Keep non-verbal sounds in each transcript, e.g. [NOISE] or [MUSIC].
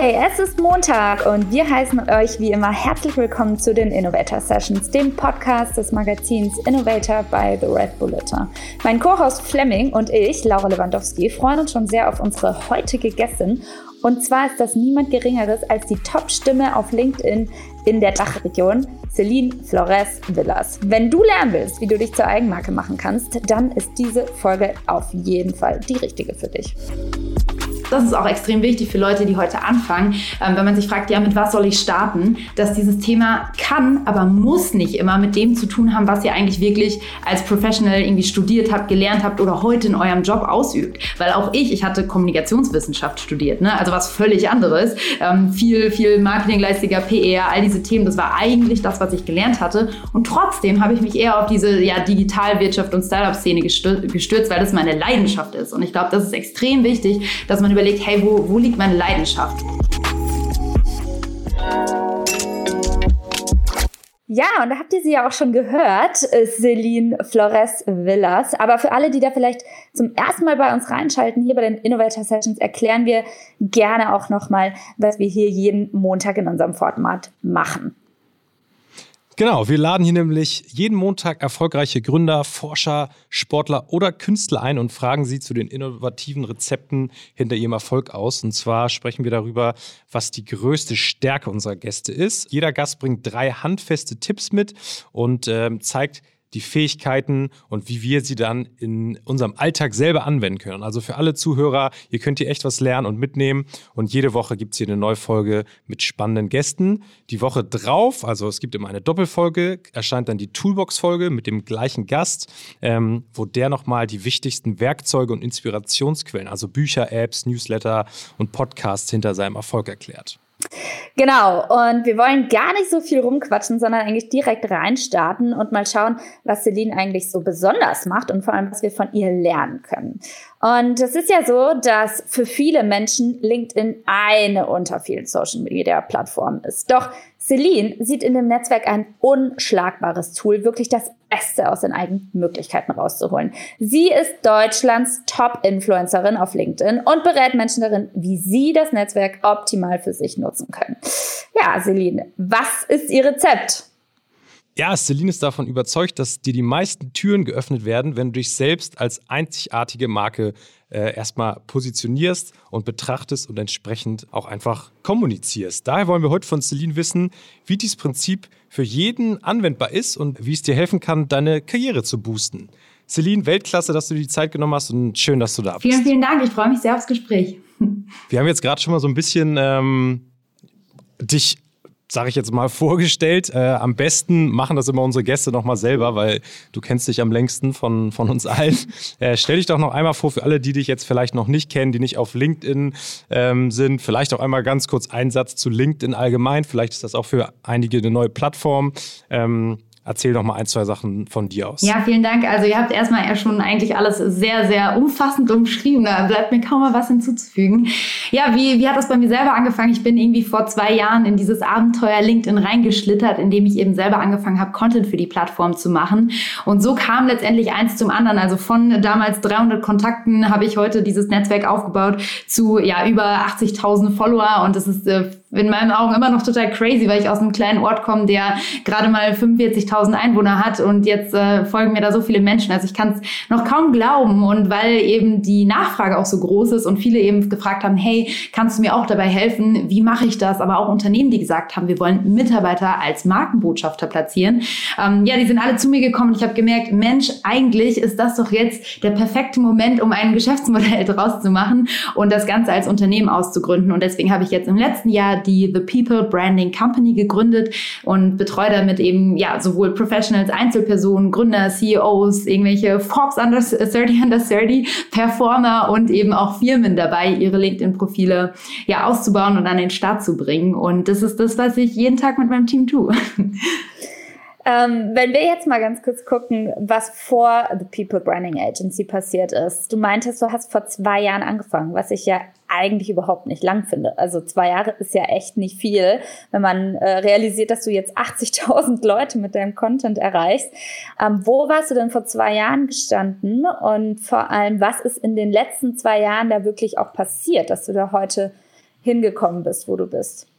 Hey, hey, es ist Montag und wir heißen euch wie immer herzlich willkommen zu den Innovator Sessions, dem Podcast des Magazins Innovator by The Red Bulletin. Mein Co-Host Fleming und ich, Laura Lewandowski, freuen uns schon sehr auf unsere heutige Gästin. Und zwar ist das niemand Geringeres als die Top-Stimme auf LinkedIn in der Dachregion, Celine Flores Villas. Wenn du lernen willst, wie du dich zur Eigenmarke machen kannst, dann ist diese Folge auf jeden Fall die richtige für dich. Das ist auch extrem wichtig für Leute, die heute anfangen, ähm, wenn man sich fragt, ja, mit was soll ich starten, dass dieses Thema kann, aber muss nicht immer mit dem zu tun haben, was ihr eigentlich wirklich als Professional irgendwie studiert habt, gelernt habt oder heute in eurem Job ausübt. Weil auch ich, ich hatte Kommunikationswissenschaft studiert, ne? also was völlig anderes. Ähm, viel, viel Marketingleistiger, PR, all diese Themen, das war eigentlich das, was ich gelernt hatte. Und trotzdem habe ich mich eher auf diese ja, Digitalwirtschaft und Startup-Szene gestürzt, weil das meine Leidenschaft ist. Und ich glaube, das ist extrem wichtig, dass man über überlegt, hey, wo, wo liegt meine Leidenschaft? Ja, und da habt ihr sie ja auch schon gehört, äh, Celine Flores Villas. Aber für alle, die da vielleicht zum ersten Mal bei uns reinschalten, hier bei den Innovator Sessions, erklären wir gerne auch nochmal, was wir hier jeden Montag in unserem Format machen. Genau, wir laden hier nämlich jeden Montag erfolgreiche Gründer, Forscher, Sportler oder Künstler ein und fragen sie zu den innovativen Rezepten hinter ihrem Erfolg aus. Und zwar sprechen wir darüber, was die größte Stärke unserer Gäste ist. Jeder Gast bringt drei handfeste Tipps mit und äh, zeigt, die Fähigkeiten und wie wir sie dann in unserem Alltag selber anwenden können. Also für alle Zuhörer, ihr könnt hier echt was lernen und mitnehmen. Und jede Woche gibt es hier eine neue Folge mit spannenden Gästen. Die Woche drauf, also es gibt immer eine Doppelfolge, erscheint dann die Toolbox-Folge mit dem gleichen Gast, ähm, wo der nochmal die wichtigsten Werkzeuge und Inspirationsquellen, also Bücher, Apps, Newsletter und Podcasts hinter seinem Erfolg erklärt. Genau, und wir wollen gar nicht so viel rumquatschen, sondern eigentlich direkt reinstarten und mal schauen, was Celine eigentlich so besonders macht und vor allem, was wir von ihr lernen können. Und es ist ja so, dass für viele Menschen LinkedIn eine unter vielen Social Media Plattformen ist. Doch Celine sieht in dem Netzwerk ein unschlagbares Tool, wirklich das Beste aus den eigenen Möglichkeiten rauszuholen. Sie ist Deutschlands Top-Influencerin auf LinkedIn und berät Menschen darin, wie sie das Netzwerk optimal für sich nutzen können. Ja, Celine, was ist Ihr Rezept? Ja, Celine ist davon überzeugt, dass dir die meisten Türen geöffnet werden, wenn du dich selbst als einzigartige Marke äh, erstmal positionierst und betrachtest und entsprechend auch einfach kommunizierst. Daher wollen wir heute von Celine wissen, wie dieses Prinzip für jeden anwendbar ist und wie es dir helfen kann, deine Karriere zu boosten. Celine, Weltklasse, dass du dir die Zeit genommen hast und schön, dass du da bist. Vielen, vielen Dank. Ich freue mich sehr aufs Gespräch. Wir haben jetzt gerade schon mal so ein bisschen ähm, dich sage ich jetzt mal, vorgestellt. Äh, am besten machen das immer unsere Gäste nochmal selber, weil du kennst dich am längsten von, von uns allen. [LAUGHS] Äh, stell dich doch noch einmal vor für alle, die dich jetzt vielleicht noch nicht kennen, die nicht auf LinkedIn ähm, sind. Vielleicht auch einmal ganz kurz einen Satz zu LinkedIn allgemein. Vielleicht ist das auch für einige eine neue Plattform. Ähm, Erzähl doch mal ein, zwei Sachen von dir aus. Ja, vielen Dank. Also ihr habt erstmal ja schon eigentlich alles sehr, sehr umfassend umschrieben. Da bleibt mir kaum mal was hinzuzufügen. Ja, wie, wie hat das bei mir selber angefangen? Ich bin irgendwie vor zwei Jahren in dieses Abenteuer LinkedIn reingeschlittert, indem ich eben selber angefangen habe, Content für die Plattform zu machen. Und so kam letztendlich eins zum anderen. Also von damals 300 Kontakten habe ich heute dieses Netzwerk aufgebaut zu ja über 80.000 Follower. Und das ist äh, in meinen Augen immer noch total crazy, weil ich aus einem kleinen Ort komme, der gerade mal 45.000 Einwohner hat und jetzt äh, folgen mir da so viele Menschen. Also ich kann es noch kaum glauben und weil eben die Nachfrage auch so groß ist und viele eben gefragt haben, hey, kannst du mir auch dabei helfen? Wie mache ich das? Aber auch Unternehmen, die gesagt haben, wir wollen Mitarbeiter als Markenbotschafter platzieren. Ähm, ja, die sind alle zu mir gekommen und ich habe gemerkt, Mensch, eigentlich ist das doch jetzt der perfekte Moment, um ein Geschäftsmodell [LAUGHS] draus zu machen und das Ganze als Unternehmen auszugründen. Und deswegen habe ich jetzt im letzten Jahr die The People Branding Company gegründet und betreue damit eben ja sowohl Professionals, Einzelpersonen, Gründer, CEOs, irgendwelche Forbes Under [LAUGHS] 30 Under 30 Performer und eben auch Firmen dabei, ihre LinkedIn-Profile ja auszubauen und an den Start zu bringen. Und das ist das, was ich jeden Tag mit meinem Team tue. [LAUGHS] Ähm, wenn wir jetzt mal ganz kurz gucken, was vor The People Branding Agency passiert ist. Du meintest, du hast vor zwei Jahren angefangen, was ich ja eigentlich überhaupt nicht lang finde. Also zwei Jahre ist ja echt nicht viel, wenn man äh, realisiert, dass du jetzt 80.000 Leute mit deinem Content erreichst. Ähm, wo warst du denn vor zwei Jahren gestanden? Und vor allem, was ist in den letzten zwei Jahren da wirklich auch passiert, dass du da heute hingekommen bist, wo du bist?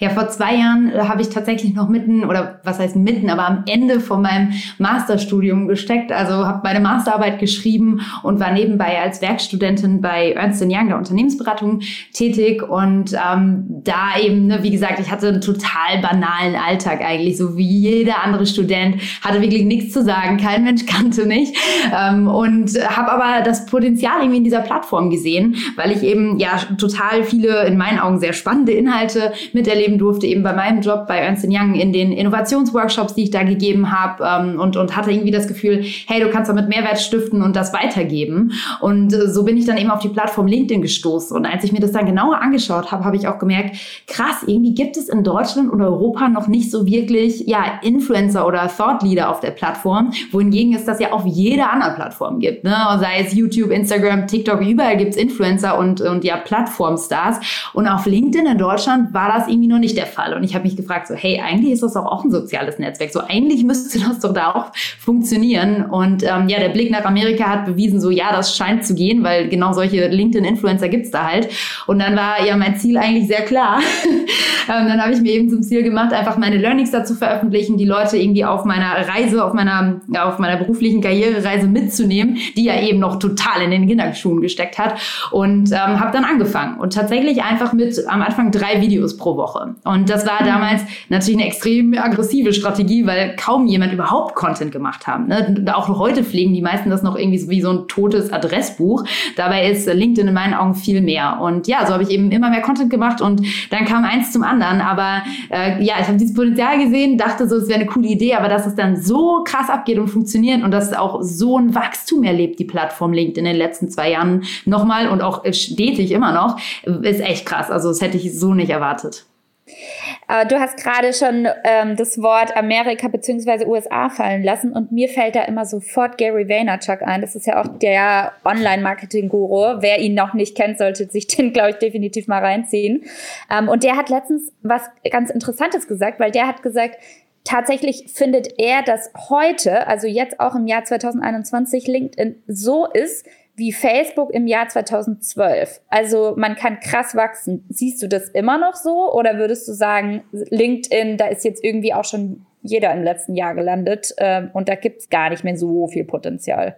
Ja, vor zwei Jahren äh, habe ich tatsächlich noch mitten, oder was heißt mitten, aber am Ende von meinem Masterstudium gesteckt. Also habe meine Masterarbeit geschrieben und war nebenbei als Werkstudentin bei Ernst Young, der Unternehmensberatung, tätig. Und ähm, da eben, ne, wie gesagt, ich hatte einen total banalen Alltag eigentlich, so wie jeder andere Student. Hatte wirklich nichts zu sagen, kein Mensch [LAUGHS] kannte mich. Ähm, und habe aber das Potenzial irgendwie in dieser Plattform gesehen, weil ich eben ja total viele, in meinen Augen sehr spannende Inhalte mit miterleben durfte, eben bei meinem Job bei Ernst Young in den Innovationsworkshops, die ich da gegeben habe ähm, und, und hatte irgendwie das Gefühl, hey, du kannst damit Mehrwert stiften und das weitergeben. Und äh, so bin ich dann eben auf die Plattform LinkedIn gestoßen. Und als ich mir das dann genauer angeschaut habe, habe ich auch gemerkt, krass, irgendwie gibt es in Deutschland und Europa noch nicht so wirklich ja, Influencer oder Thought Leader auf der Plattform, wohingegen es das ja auf jeder anderen Plattform gibt. Ne? Sei es YouTube, Instagram, TikTok, überall gibt es Influencer und, und ja, Plattformstars. Und auf LinkedIn in Deutschland war das irgendwie noch nicht der Fall. Und ich habe mich gefragt, so, hey, eigentlich ist das auch, auch ein soziales Netzwerk. So, eigentlich müsste das doch da auch funktionieren. Und ähm, ja, der Blick nach Amerika hat bewiesen, so, ja, das scheint zu gehen, weil genau solche LinkedIn-Influencer gibt's da halt. Und dann war ja mein Ziel eigentlich sehr klar. [LAUGHS] ähm, dann habe ich mir eben zum Ziel gemacht, einfach meine Learnings dazu veröffentlichen, die Leute irgendwie auf meiner Reise, auf meiner, ja, auf meiner beruflichen Karrierereise mitzunehmen, die ja eben noch total in den Kinderschuhen gesteckt hat. Und ähm, habe dann angefangen. Und tatsächlich einfach mit am Anfang drei Videos pro Woche. Woche. Und das war damals natürlich eine extrem aggressive Strategie, weil kaum jemand überhaupt Content gemacht haben. Ne? Auch heute pflegen die meisten das noch irgendwie wie so ein totes Adressbuch. Dabei ist LinkedIn in meinen Augen viel mehr. Und ja, so habe ich eben immer mehr Content gemacht und dann kam eins zum anderen. Aber äh, ja, ich habe dieses Potenzial gesehen, dachte so, es wäre eine coole Idee, aber dass es dann so krass abgeht und funktioniert und dass auch so ein Wachstum erlebt, die Plattform LinkedIn in den letzten zwei Jahren nochmal und auch stetig immer noch, ist echt krass. Also das hätte ich so nicht erwartet. Du hast gerade schon ähm, das Wort Amerika bzw. USA fallen lassen und mir fällt da immer sofort Gary Vaynerchuk ein. Das ist ja auch der Online-Marketing-Guru. Wer ihn noch nicht kennt, sollte sich [LAUGHS] den, glaube ich, definitiv mal reinziehen. Ähm, und der hat letztens was ganz Interessantes gesagt, weil der hat gesagt, tatsächlich findet er, dass heute, also jetzt auch im Jahr 2021, LinkedIn so ist, wie Facebook im Jahr 2012. Also man kann krass wachsen. Siehst du das immer noch so oder würdest du sagen, LinkedIn, da ist jetzt irgendwie auch schon jeder im letzten Jahr gelandet äh, und da gibt's gar nicht mehr so viel Potenzial?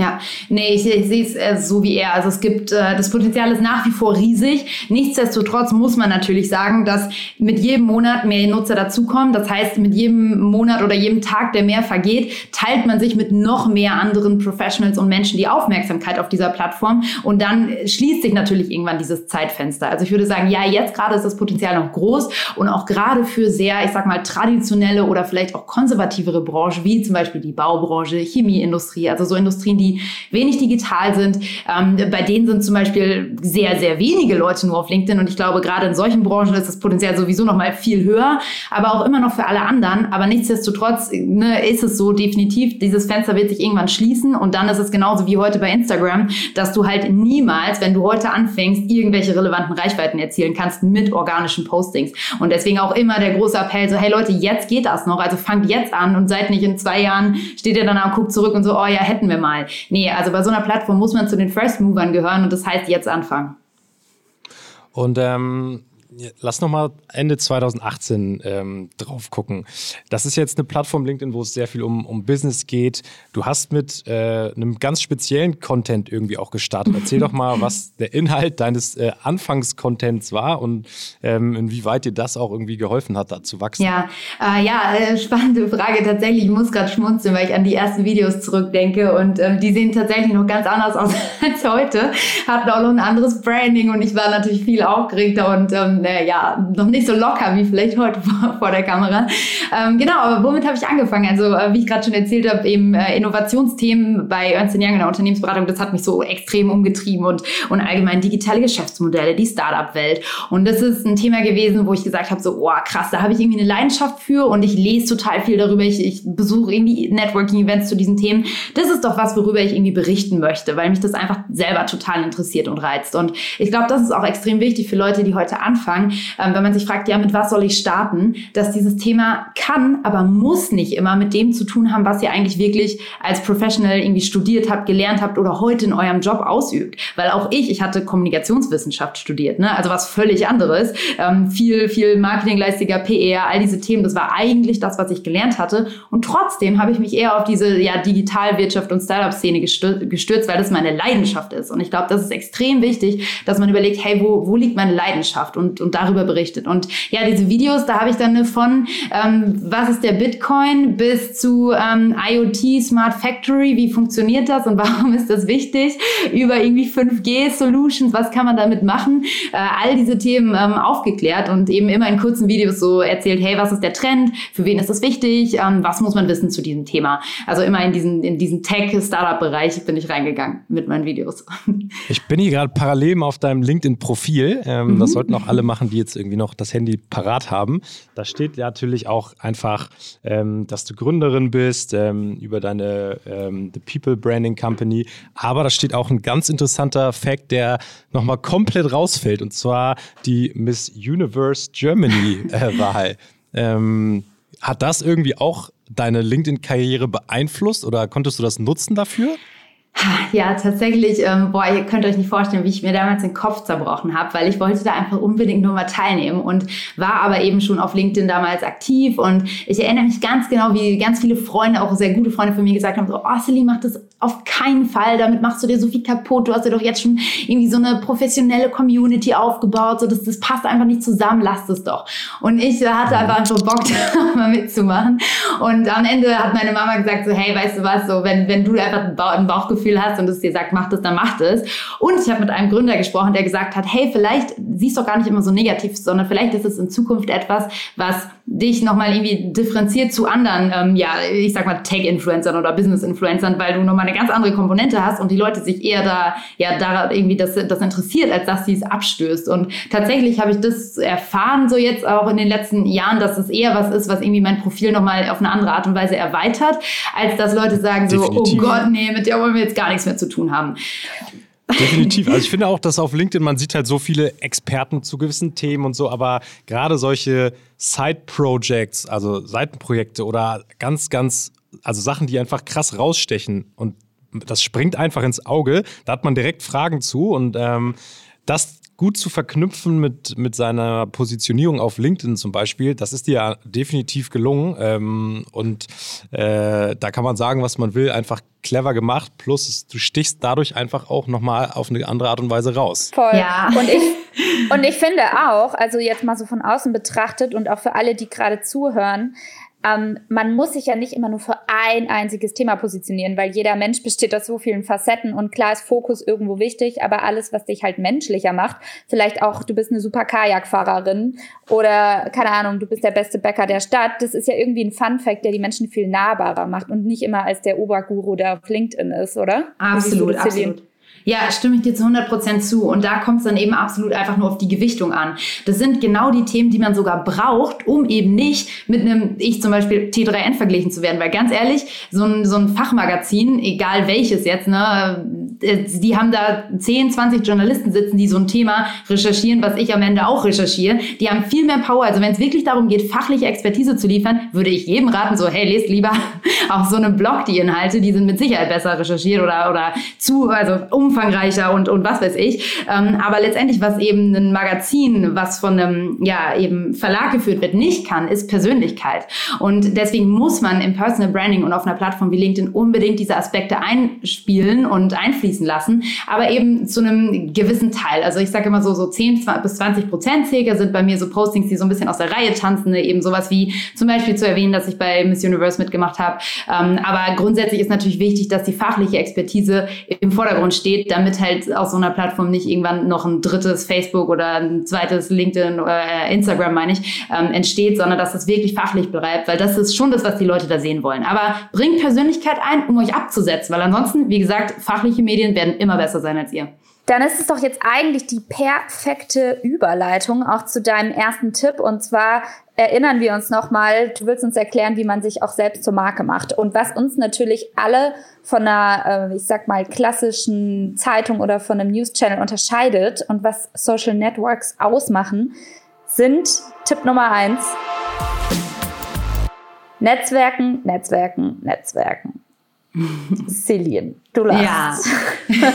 Ja, nee, ich, ich sehe es äh, so wie er. Also es gibt, äh, das Potenzial ist nach wie vor riesig. Nichtsdestotrotz muss man natürlich sagen, dass mit jedem Monat mehr Nutzer dazukommen. Das heißt, mit jedem Monat oder jedem Tag, der mehr vergeht, teilt man sich mit noch mehr anderen Professionals und Menschen die Aufmerksamkeit auf dieser Plattform. Und dann schließt sich natürlich irgendwann dieses Zeitfenster. Also ich würde sagen, ja, jetzt gerade ist das Potenzial noch groß und auch gerade für sehr, ich sag mal, traditionelle oder vielleicht auch konservativere Branchen, wie zum Beispiel die Baubranche, Chemieindustrie, also so Industrien, die wenig digital sind. Ähm, bei denen sind zum Beispiel sehr, sehr wenige Leute nur auf LinkedIn und ich glaube, gerade in solchen Branchen ist das Potenzial sowieso noch mal viel höher, aber auch immer noch für alle anderen. Aber nichtsdestotrotz ne, ist es so definitiv, dieses Fenster wird sich irgendwann schließen und dann ist es genauso wie heute bei Instagram, dass du halt niemals, wenn du heute anfängst, irgendwelche relevanten Reichweiten erzielen kannst mit organischen Postings. Und deswegen auch immer der große Appell, so hey Leute, jetzt geht das noch, also fangt jetzt an und seid nicht in zwei Jahren, steht ihr dann und guckt zurück und so, oh ja, hätten wir mal. Nee, also bei so einer Plattform muss man zu den First Movern gehören und das heißt jetzt anfangen. Und ähm, lass noch mal Ende 2018 ähm, drauf gucken. Das ist jetzt eine Plattform LinkedIn, wo es sehr viel um, um Business geht. Du hast mit äh, einem ganz speziellen Content irgendwie auch gestartet. Erzähl doch mal, was [LAUGHS] der Inhalt deines äh, Anfangscontents war und ähm, inwieweit dir das auch irgendwie geholfen hat, da zu wachsen. Ja, äh, ja, äh, spannende Frage. Tatsächlich, ich muss gerade schmunzeln, weil ich an die ersten Videos zurückdenke und ähm, die sehen tatsächlich noch ganz anders [LAUGHS] aus als heute. Hatten auch noch ein anderes Branding und ich war natürlich viel aufgeregter und ähm, äh, ja, noch nicht so locker wie vielleicht heute [LAUGHS] vor, vor der Kamera. Ähm, genau, aber womit habe ich angefangen? Also, äh, wie ich gerade schon erzählt habe, eben äh, Innovationsthemen bei Ernst Young in der Unternehmensberatung, das hat mich so extrem umgetrieben und, und allgemein digitale Geschäftsmodelle, die Startup-Welt. Und das ist ein Thema gewesen, wo ich gesagt habe, so, oh krass, da habe ich irgendwie eine Leidenschaft für und ich lese total viel darüber. Ich, ich besuche irgendwie Networking-Events zu diesen Themen. Das ist doch was, worüber ich irgendwie berichten möchte, weil mich das einfach selber total interessiert und reizt. Und ich glaube, das ist auch extrem wichtig für Leute, die heute anfangen Anfang, ähm, wenn man sich fragt, ja, mit was soll ich starten, dass dieses Thema kann, aber muss nicht immer mit dem zu tun haben, was ihr eigentlich wirklich als Professional irgendwie studiert habt, gelernt habt oder heute in eurem Job ausübt. Weil auch ich, ich hatte Kommunikationswissenschaft studiert, ne? also was völlig anderes. Ähm, viel, viel marketingleistiger PR, all diese Themen, das war eigentlich das, was ich gelernt hatte. Und trotzdem habe ich mich eher auf diese ja, Digitalwirtschaft und Startup-Szene gestürzt, weil das meine Leidenschaft ist. Und ich glaube, das ist extrem wichtig, dass man überlegt, hey, wo, wo liegt meine Leidenschaft und, und darüber berichtet. Und ja, diese Videos, da habe ich dann von, ähm, was ist der Bitcoin, bis zu ähm, IoT, Smart Factory, wie funktioniert das und [LAUGHS] warum ist das wichtig, über irgendwie 5G-Solutions, was kann man damit machen, äh, all diese Themen ähm, aufgeklärt und eben immer in kurzen Videos so erzählt, hey, was ist der Trend, für wen ist das wichtig, ähm, was muss man wissen zu diesem Thema. Also immer in diesen, in diesen Tech-Startup-Bereich bin ich reingegangen mit meinen Videos. [LAUGHS] Ich bin hier gerade parallel auf deinem LinkedIn-Profil. Ähm, mhm. Das sollten auch alle machen, die jetzt irgendwie noch das Handy parat haben. Da steht ja natürlich auch einfach, ähm, dass du Gründerin bist, ähm, über deine ähm, The People Branding Company. Aber da steht auch ein ganz interessanter Fact, der nochmal komplett rausfällt. Und zwar die Miss Universe Germany-Wahl. Äh, hat das irgendwie auch deine LinkedIn-Karriere beeinflusst oder konntest du das nutzen dafür? Ja, tatsächlich, ähm, boah, ihr könnt euch nicht vorstellen, wie ich mir damals den Kopf zerbrochen habe, weil ich wollte da einfach unbedingt nur mal teilnehmen und war aber eben schon auf LinkedIn damals aktiv und ich erinnere mich ganz genau, wie ganz viele Freunde, auch sehr gute Freunde von mir gesagt haben, so, oh, Celine, mach das auf keinen Fall, damit machst du dir so viel kaputt, du hast ja doch jetzt schon irgendwie so eine professionelle Community aufgebaut, so das, das passt einfach nicht zusammen, lass es doch. Und ich hatte einfach einfach Bock, [LAUGHS] da mal mitzumachen und am Ende hat meine Mama gesagt so, hey, weißt du was, so, wenn, wenn du einfach ein Bauchgefühl Bauchgefühl hast und es dir sagt, mach das, dann mach das. Und ich habe mit einem Gründer gesprochen, der gesagt hat, hey, vielleicht siehst du doch gar nicht immer so negativ, sondern vielleicht ist es in Zukunft etwas, was dich nochmal irgendwie differenziert zu anderen, ähm, ja, ich sag mal Tech-Influencern oder Business-Influencern, weil du nochmal eine ganz andere Komponente hast und die Leute sich eher da, ja, da irgendwie das, das interessiert, als dass sie es abstößt. Und tatsächlich habe ich das erfahren, so jetzt auch in den letzten Jahren, dass es eher was ist, was irgendwie mein Profil nochmal auf eine andere Art und Weise erweitert, als dass Leute sagen so, oh Definitiv. oh Gott, nee, mit der wollen wir jetzt gar nichts mehr zu tun haben. Definitiv. Also ich finde auch, dass auf LinkedIn man sieht halt so viele Experten zu gewissen Themen und so, aber gerade solche Side-Projects, also Seitenprojekte oder ganz, ganz, also Sachen, die einfach krass rausstechen und das springt einfach ins Auge. Da hat man direkt Fragen zu und ähm, das gut zu verknüpfen mit, mit seiner Positionierung auf LinkedIn zum Beispiel, das ist dir ja definitiv gelungen. Ähm, und äh, da kann man sagen, was man will, einfach clever gemacht. Plus du stichst dadurch einfach auch nochmal auf eine andere Art und Weise raus. Voll. Ja. Und ich, [LAUGHS] und ich finde auch, also jetzt mal so von außen betrachtet und auch für alle, die gerade zuhören, ähm, man muss sich ja nicht immer nur für ein einziges Thema positionieren, weil jeder Mensch besteht aus so vielen Facetten und klar ist Fokus irgendwo wichtig, aber alles, was dich halt menschlicher macht, vielleicht auch, du bist eine super Kajakfahrerin oder keine Ahnung, du bist der beste Bäcker der Stadt, das ist ja irgendwie ein Fun-Fact, der die Menschen viel nahbarer macht und nicht immer als der Oberguru, der auf LinkedIn ist, oder? Absolut, absolut. Ja, stimme ich dir zu 100 Prozent zu. Und da kommt es dann eben absolut einfach nur auf die Gewichtung an. Das sind genau die Themen, die man sogar braucht, um eben nicht mit einem, ich zum Beispiel, T3N verglichen zu werden. Weil ganz ehrlich, so ein, so ein Fachmagazin, egal welches jetzt, ne, die haben da 10, 20 Journalisten sitzen, die so ein Thema recherchieren, was ich am Ende auch recherchiere. Die haben viel mehr Power. Also wenn es wirklich darum geht, fachliche Expertise zu liefern, würde ich jedem raten, so, hey, lest lieber [LAUGHS] auf so einem Blog die Inhalte, die sind mit Sicherheit besser recherchiert oder, oder zu, also umfangreicher und, und was weiß ich. Ähm, aber letztendlich, was eben ein Magazin, was von einem, ja, eben Verlag geführt wird, nicht kann, ist Persönlichkeit. Und deswegen muss man im Personal Branding und auf einer Plattform wie LinkedIn unbedingt diese Aspekte einspielen und einfließen einfließen lassen, aber eben zu einem gewissen Teil. Also ich sage immer so, so 10 bis 20 Prozent circa sind bei mir so Postings, die so ein bisschen aus der Reihe tanzen, ne? eben sowas wie zum Beispiel zu erwähnen, dass ich bei Miss Universe mitgemacht habe. Ähm, aber grundsätzlich ist natürlich wichtig, dass die fachliche Expertise im Vordergrund steht, damit halt aus so einer Plattform nicht irgendwann noch ein drittes Facebook oder ein zweites LinkedIn oder äh, Instagram, meine ich, ähm, entsteht, sondern dass es wirklich fachlich bleibt, weil das ist schon das, was die Leute da sehen wollen. Aber bringt Persönlichkeit ein, um euch abzusetzen, weil ansonsten, wie gesagt, fachliche Medien Medien werden immer besser sein als ihr. Dann ist es doch jetzt eigentlich die perfekte Überleitung auch zu deinem ersten Tipp und zwar erinnern wir uns nochmal, du willst uns erklären, wie man sich auch selbst zur Marke macht. Und was uns natürlich alle von einer, äh, ich sag mal, klassischen Zeitung oder von einem News-Channel unterscheidet und was Social Networks ausmachen, sind Tipp Nummer eins. Netzwerken, Netzwerken, Netzwerken. [LAUGHS] Celine, du lachst. Ja.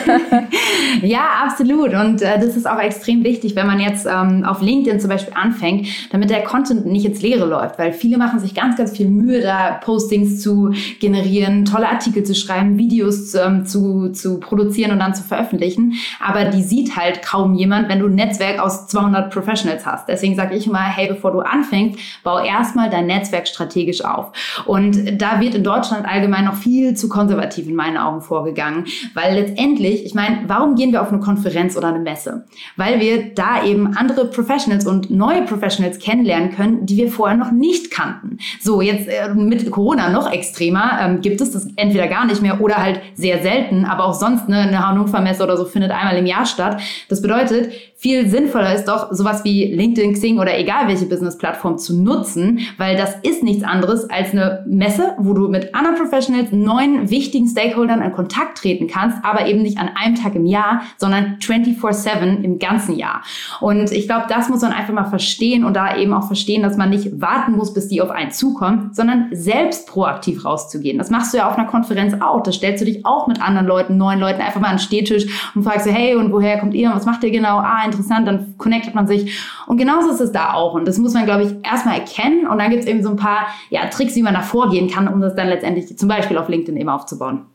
[LAUGHS] ja, absolut. Und äh, das ist auch extrem wichtig, wenn man jetzt ähm, auf LinkedIn zum Beispiel anfängt, damit der Content nicht ins Leere läuft, weil viele machen sich ganz, ganz viel Mühe, da Postings zu generieren, tolle Artikel zu schreiben, Videos ähm, zu, zu produzieren und dann zu veröffentlichen. Aber die sieht halt kaum jemand, wenn du ein Netzwerk aus 200 Professionals hast. Deswegen sage ich immer, hey, bevor du anfängst, bau erstmal dein Netzwerk strategisch auf. Und da wird in Deutschland allgemein noch viel zu konservativ in meinen Augen vorgegangen, weil letztendlich, ich meine, warum gehen wir auf eine Konferenz oder eine Messe? Weil wir da eben andere Professionals und neue Professionals kennenlernen können, die wir vorher noch nicht kannten. So, jetzt äh, mit Corona noch extremer ähm, gibt es das entweder gar nicht mehr oder halt sehr selten, aber auch sonst ne, eine Hannover Messe oder so findet einmal im Jahr statt. Das bedeutet, viel sinnvoller ist doch, sowas wie LinkedIn, Xing oder egal welche Business-Plattform zu nutzen, weil das ist nichts anderes als eine Messe, wo du mit anderen Professionals, neuen wichtigen Stakeholdern in Kontakt treten kannst, aber eben nicht an einem Tag im Jahr, sondern 24-7 im ganzen Jahr. Und ich glaube, das muss man einfach mal verstehen und da eben auch verstehen, dass man nicht warten muss, bis die auf einen zukommen, sondern selbst proaktiv rauszugehen. Das machst du ja auf einer Konferenz auch. Da stellst du dich auch mit anderen Leuten, neuen Leuten einfach mal an den Stehtisch und fragst, hey, und woher kommt ihr? Was macht ihr genau? Ah, interessant, dann connectet man sich. Und genauso ist es da auch. Und das muss man, glaube ich, erstmal erkennen. Und dann gibt es eben so ein paar ja, Tricks, wie man da vorgehen kann, um das dann letztendlich zum Beispiel auf LinkedIn eben aufzubauen.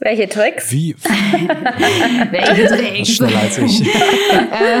Welche Tricks? Wie? [LAUGHS] Welche Tricks? Schneller als ich. [LAUGHS] Äh,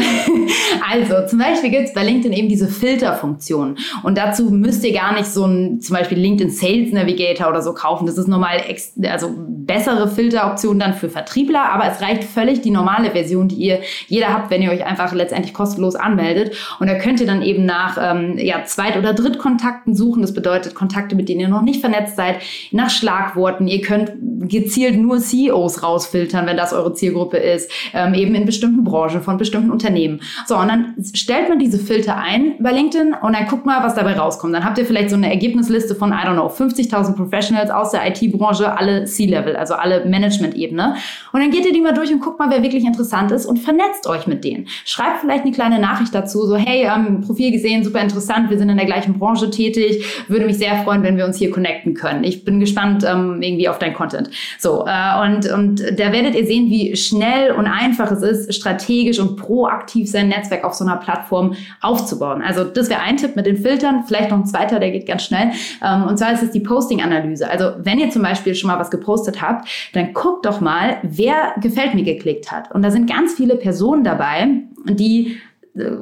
also, zum Beispiel gibt es bei LinkedIn eben diese Filterfunktion. Und dazu müsst ihr gar nicht so ein, zum Beispiel LinkedIn Sales Navigator oder so kaufen. Das ist normal, also bessere Filteroption dann für Vertriebler, aber es reicht völlig die normale Version, die ihr jeder habt, wenn ihr euch einfach letztendlich kostenlos anmeldet. Und da könnt ihr dann eben nach ähm, ja, Zweit- oder Drittkontakten suchen. Das bedeutet Kontakte, mit denen ihr noch nicht vernetzt seid, nach Schlagworten. Ihr könnt gezielt nur nur CEOs rausfiltern, wenn das eure Zielgruppe ist, ähm, eben in bestimmten Branchen von bestimmten Unternehmen. So, und dann stellt man diese Filter ein bei LinkedIn und dann guckt mal, was dabei rauskommt. Dann habt ihr vielleicht so eine Ergebnisliste von, I don't know, 50.000 Professionals aus der IT-Branche, alle C-Level, also alle Management-Ebene. Und dann geht ihr die mal durch und guckt mal, wer wirklich interessant ist und vernetzt euch mit denen. Schreibt vielleicht eine kleine Nachricht dazu, so, hey, ähm, Profil gesehen, super interessant, wir sind in der gleichen Branche tätig, würde mich sehr freuen, wenn wir uns hier connecten können. Ich bin gespannt ähm, irgendwie auf dein Content. So, äh, und, und da werdet ihr sehen, wie schnell und einfach es ist, strategisch und proaktiv sein Netzwerk auf so einer Plattform aufzubauen. Also das wäre ein Tipp mit den Filtern, vielleicht noch ein zweiter, der geht ganz schnell. Ähm, und zwar ist es die Posting-Analyse. Also wenn ihr zum Beispiel schon mal was gepostet habt, dann guckt doch mal, wer gefällt mir geklickt hat. Und da sind ganz viele Personen dabei, die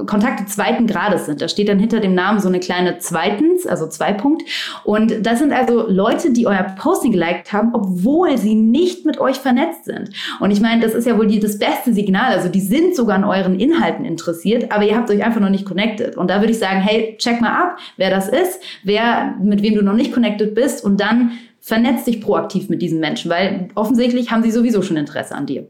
Kontakte zweiten Grades sind. Da steht dann hinter dem Namen so eine kleine Zweitens, also Zwei-Punkt. Und das sind also Leute, die euer Posting geliked haben, obwohl sie nicht mit euch vernetzt sind. Und ich meine, das ist ja wohl die, das beste Signal. Also die sind sogar an euren Inhalten interessiert, aber ihr habt euch einfach noch nicht connected. Und da würde ich sagen, hey, check mal ab, wer das ist, wer, mit wem du noch nicht connected bist und dann vernetz dich proaktiv mit diesen Menschen, weil offensichtlich haben sie sowieso schon Interesse an dir.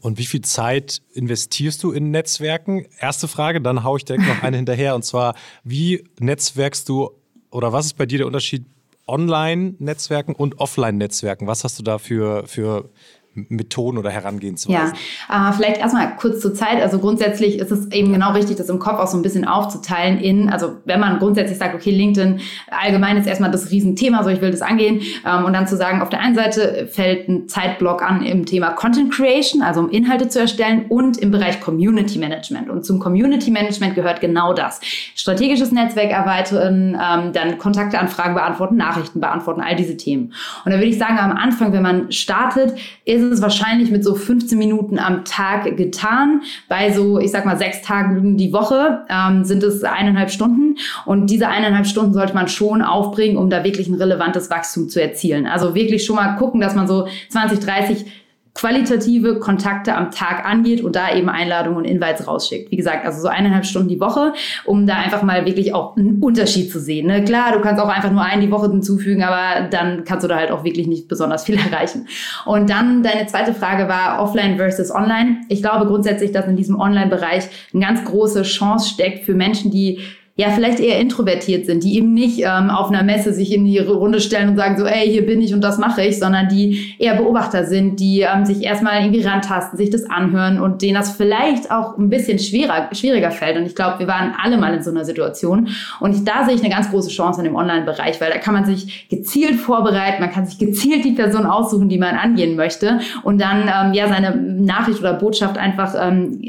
Und wie viel Zeit investierst du in Netzwerken? Erste Frage, dann haue ich direkt noch eine [LAUGHS] hinterher. Und zwar, wie netzwerkst du oder was ist bei dir der Unterschied Online-Netzwerken und Offline-Netzwerken? Was hast du da für, für Methoden oder Herangehensweisen? Ja, äh, vielleicht erstmal kurz zur Zeit. Also grundsätzlich ist es eben genau richtig, das im Kopf auch so ein bisschen aufzuteilen in, also wenn man grundsätzlich sagt, okay, LinkedIn allgemein ist erstmal das Riesenthema, so ich will das angehen ähm, und dann zu sagen, auf der einen Seite fällt ein Zeitblock an im Thema Content Creation, also um Inhalte zu erstellen und im Bereich Community Management. Und zum Community Management gehört genau das. Strategisches Netzwerk erweitern, ähm, dann Kontakteanfragen beantworten, Nachrichten beantworten, all diese Themen. Und da würde ich sagen, am Anfang, wenn man startet, ist es wahrscheinlich mit so 15 Minuten am Tag getan. Bei so, ich sag mal, sechs Tagen die Woche ähm, sind es eineinhalb Stunden. Und diese eineinhalb Stunden sollte man schon aufbringen, um da wirklich ein relevantes Wachstum zu erzielen. Also wirklich schon mal gucken, dass man so 20, 30 qualitative Kontakte am Tag angeht und da eben Einladungen und Invites rausschickt. Wie gesagt, also so eineinhalb Stunden die Woche, um da einfach mal wirklich auch einen Unterschied zu sehen. Ne? Klar, du kannst auch einfach nur einen die Woche hinzufügen, aber dann kannst du da halt auch wirklich nicht besonders viel [LAUGHS] erreichen. Und dann deine zweite Frage war offline versus online. Ich glaube grundsätzlich, dass in diesem Online-Bereich eine ganz große Chance steckt für Menschen, die ja, vielleicht eher introvertiert sind, die eben nicht ähm, auf einer Messe sich in die Runde stellen und sagen so, ey, hier bin ich und das mache ich, sondern die eher Beobachter sind, die ähm, sich erstmal irgendwie rantasten, sich das anhören und denen das vielleicht auch ein bisschen schwerer, schwieriger fällt. Und ich glaube, wir waren alle mal in so einer Situation. Und ich, da sehe ich eine ganz große Chance in dem Online-Bereich, weil da kann man sich gezielt vorbereiten, man kann sich gezielt die Person aussuchen, die man angehen möchte und dann ähm, ja seine Nachricht oder Botschaft einfach ähm,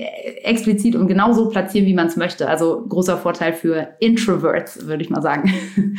explizit und genauso platzieren, wie man es möchte. Also großer Vorteil für für Introverts, würde ich mal sagen. [LAUGHS]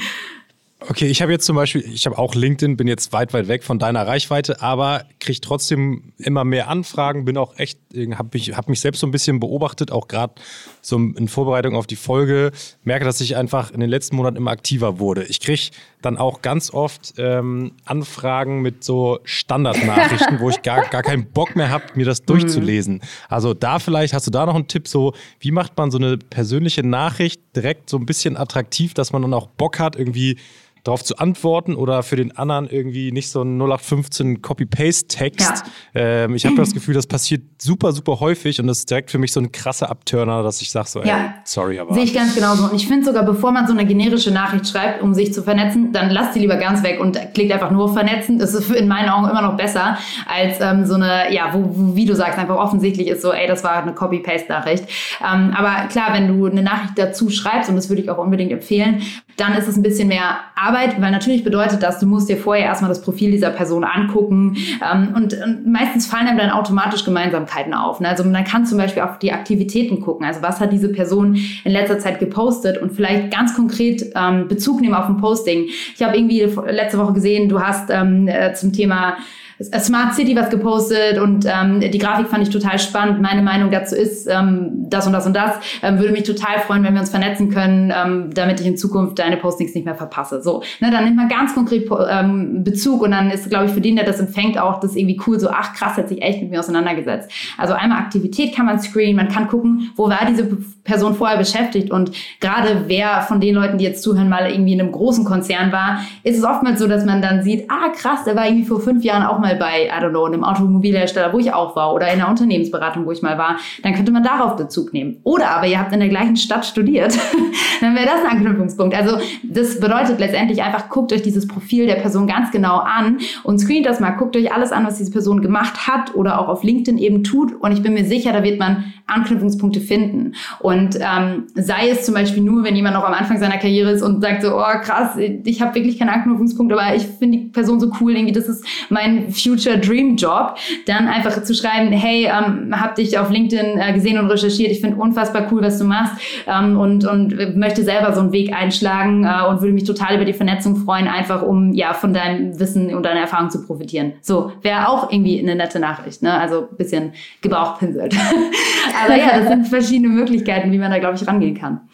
Okay, ich habe jetzt zum Beispiel, ich habe auch LinkedIn, bin jetzt weit, weit weg von deiner Reichweite, aber kriege trotzdem immer mehr Anfragen, bin auch echt, habe mich, hab mich selbst so ein bisschen beobachtet, auch gerade so in Vorbereitung auf die Folge, merke, dass ich einfach in den letzten Monaten immer aktiver wurde. Ich kriege dann auch ganz oft ähm, Anfragen mit so Standardnachrichten, [LAUGHS] wo ich gar, gar keinen Bock mehr habe, mir das durchzulesen. Also da vielleicht, hast du da noch einen Tipp, so wie macht man so eine persönliche Nachricht direkt so ein bisschen attraktiv, dass man dann auch Bock hat, irgendwie darauf zu antworten oder für den anderen irgendwie nicht so ein 0815 Copy-Paste-Text. Ja. Ähm, ich habe das Gefühl, das passiert super, super häufig und das ist direkt für mich so ein krasser Abturner, dass ich sage so, ey, ja. sorry, aber. Sehe ich ganz genauso. Und ich finde sogar, bevor man so eine generische Nachricht schreibt, um sich zu vernetzen, dann lasst die lieber ganz weg und klickt einfach nur vernetzen. Das ist in meinen Augen immer noch besser als ähm, so eine, ja, wo, wo, wie du sagst, einfach offensichtlich ist so, ey, das war eine Copy-Paste-Nachricht. Ähm, aber klar, wenn du eine Nachricht dazu schreibst, und das würde ich auch unbedingt empfehlen, dann ist es ein bisschen mehr Arbeit, weil natürlich bedeutet das, du musst dir vorher erstmal das Profil dieser Person angucken ähm, und, und, meistens fallen einem dann automatisch Gemeinsamkeiten auf. Ne? Also man kann zum Beispiel auf die Aktivitäten gucken. Also was hat diese Person in letzter Zeit gepostet und vielleicht ganz konkret ähm, Bezug nehmen auf ein Posting. Ich habe irgendwie letzte Woche gesehen, du hast ähm, äh, zum Thema Smart City was gepostet und ähm, die Grafik fand ich total spannend. Meine Meinung dazu ist ähm, das und das und das. Ähm, würde mich total freuen, wenn wir uns vernetzen können, ähm, damit ich in Zukunft deine Postings nicht mehr verpasse. So, ne, dann nimmt man ganz konkret ähm, Bezug und dann ist, glaube ich, für den, der das empfängt, auch das irgendwie cool. So, ach krass, hat sich echt mit mir auseinandergesetzt. Also einmal Aktivität kann man screenen, man kann gucken, wo war diese Person vorher beschäftigt und gerade wer von den Leuten, die jetzt zuhören, mal irgendwie in einem großen Konzern war, ist es oftmals so, dass man dann sieht, ah krass, der war irgendwie vor fünf Jahren auch mal bei, I don't know, einem Automobilhersteller, wo ich auch war, oder in einer Unternehmensberatung, wo ich mal war, dann könnte man darauf Bezug nehmen. Oder aber ihr habt in der gleichen Stadt studiert, [LAUGHS] dann wäre das ein Anknüpfungspunkt. Also das bedeutet letztendlich einfach, guckt euch dieses Profil der Person ganz genau an und screent das mal, guckt euch alles an, was diese Person gemacht hat oder auch auf LinkedIn eben tut. Und ich bin mir sicher, da wird man Anknüpfungspunkte finden. Und ähm, sei es zum Beispiel nur, wenn jemand noch am Anfang seiner Karriere ist und sagt so, oh krass, ich habe wirklich keinen Anknüpfungspunkt, aber ich finde die Person so cool, irgendwie, das ist mein Future Dream Job, dann einfach zu schreiben, hey, ähm, hab dich auf LinkedIn äh, gesehen und recherchiert, ich finde unfassbar cool, was du machst ähm, und, und möchte selber so einen Weg einschlagen äh, und würde mich total über die Vernetzung freuen, einfach um ja von deinem Wissen und deiner Erfahrung zu profitieren. So, wäre auch irgendwie eine nette Nachricht, ne? Also bisschen gebauchpinselt. [LAUGHS] Aber ja, das sind verschiedene Möglichkeiten, wie man da, glaube ich, rangehen kann.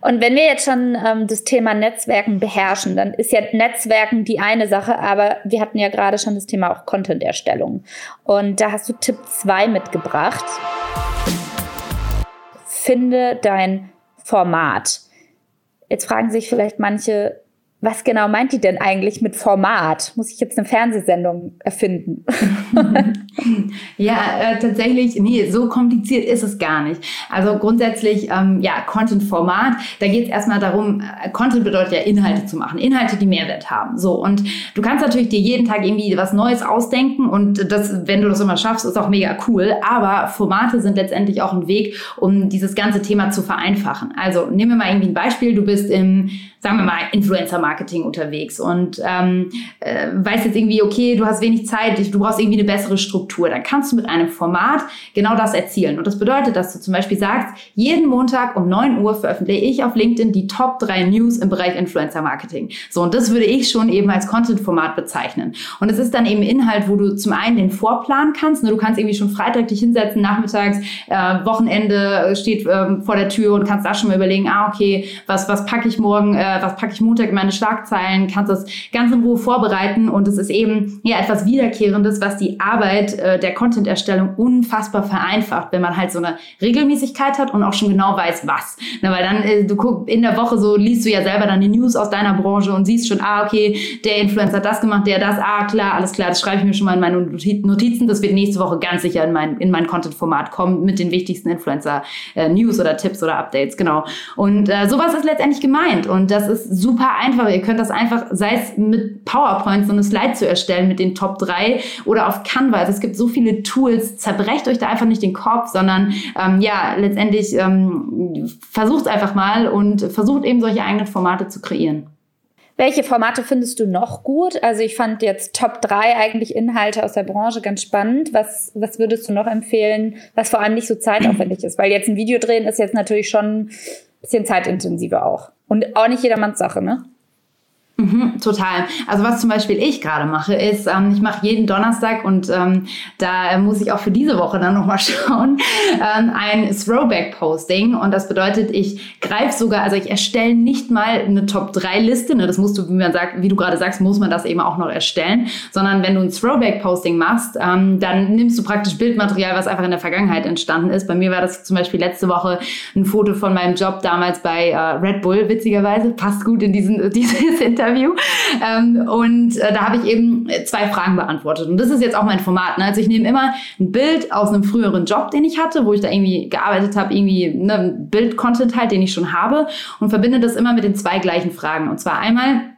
Und wenn wir jetzt schon ähm, das Thema Netzwerken beherrschen, dann ist ja Netzwerken die eine Sache, aber wir hatten ja gerade schon das Thema auch Content-Erstellung. Und da hast du Tipp 2 mitgebracht. Finde dein Format. Jetzt fragen sich vielleicht manche, was genau meint die denn eigentlich mit Format? Muss ich jetzt eine Fernsehsendung erfinden? [LAUGHS] ja, äh, tatsächlich, nee, so kompliziert ist es gar nicht. Also grundsätzlich, ähm, ja, Content-Format, da geht es erstmal darum, äh, Content bedeutet ja Inhalte zu machen, Inhalte, die Mehrwert haben. So, und du kannst natürlich dir jeden Tag irgendwie was Neues ausdenken und das, wenn du das immer schaffst, ist auch mega cool. Aber Formate sind letztendlich auch ein Weg, um dieses ganze Thema zu vereinfachen. Also nehmen wir mal irgendwie ein Beispiel, du bist im sagen wir mal, Influencer-Marketing unterwegs und ähm, äh, weißt jetzt irgendwie, okay, du hast wenig Zeit, du brauchst irgendwie eine bessere Struktur, dann kannst du mit einem Format genau das erzielen. Und das bedeutet, dass du zum Beispiel sagst, jeden Montag um 9 Uhr veröffentliche ich auf LinkedIn die Top 3 News im Bereich Influencer-Marketing. So, und das würde ich schon eben als Content-Format bezeichnen. Und es ist dann eben Inhalt, wo du zum einen den Vorplan kannst, ne, du kannst irgendwie schon Freitag dich hinsetzen, nachmittags, äh, Wochenende steht äh, vor der Tür und kannst da schon mal überlegen, ah, okay, was, was packe ich morgen äh, äh, was packe ich Montag in meine Schlagzeilen, kannst das ganz in Ruhe vorbereiten und es ist eben ja etwas Wiederkehrendes, was die Arbeit äh, der Content-Erstellung unfassbar vereinfacht, wenn man halt so eine Regelmäßigkeit hat und auch schon genau weiß, was. Na, weil dann, äh, du guck, in der Woche so liest du ja selber dann die News aus deiner Branche und siehst schon, ah, okay, der Influencer hat das gemacht, der das, ah, klar, alles klar, das schreibe ich mir schon mal in meine Notizen, das wird nächste Woche ganz sicher in mein, in mein Content-Format kommen mit den wichtigsten Influencer-News äh, oder Tipps oder Updates, genau. Und äh, sowas ist letztendlich gemeint und das ist super einfach. Ihr könnt das einfach, sei es mit PowerPoint so eine Slide zu erstellen mit den Top 3 oder auf Canva. Also es gibt so viele Tools, zerbrecht euch da einfach nicht den Kopf, sondern ähm, ja, letztendlich ähm, versucht es einfach mal und versucht eben solche eigenen Formate zu kreieren. Welche Formate findest du noch gut? Also ich fand jetzt Top 3 eigentlich Inhalte aus der Branche ganz spannend. Was, was würdest du noch empfehlen, was vor allem nicht so zeitaufwendig ist? Weil jetzt ein Video drehen ist jetzt natürlich schon ein bisschen zeitintensiver auch. Und auch nicht jedermanns Sache, ne? Mhm, total. Also was zum Beispiel ich gerade mache, ist, ähm, ich mache jeden Donnerstag und ähm, da muss ich auch für diese Woche dann nochmal [LAUGHS] schauen, ähm, ein Throwback-Posting. Und das bedeutet, ich greife sogar, also ich erstelle nicht mal eine Top-3-Liste, ne, das musst du, wie man sagt, wie du gerade sagst, muss man das eben auch noch erstellen, sondern wenn du ein Throwback-Posting machst, ähm, dann nimmst du praktisch Bildmaterial, was einfach in der Vergangenheit entstanden ist. Bei mir war das zum Beispiel letzte Woche ein Foto von meinem Job damals bei äh, Red Bull, witzigerweise, passt gut in diesen, [LAUGHS] dieses Interview. Interview. Ähm, und äh, da habe ich eben zwei Fragen beantwortet. Und das ist jetzt auch mein Format. Ne? Also ich nehme immer ein Bild aus einem früheren Job, den ich hatte, wo ich da irgendwie gearbeitet habe, irgendwie ne, Bild-Content halt, den ich schon habe und verbinde das immer mit den zwei gleichen Fragen. Und zwar einmal,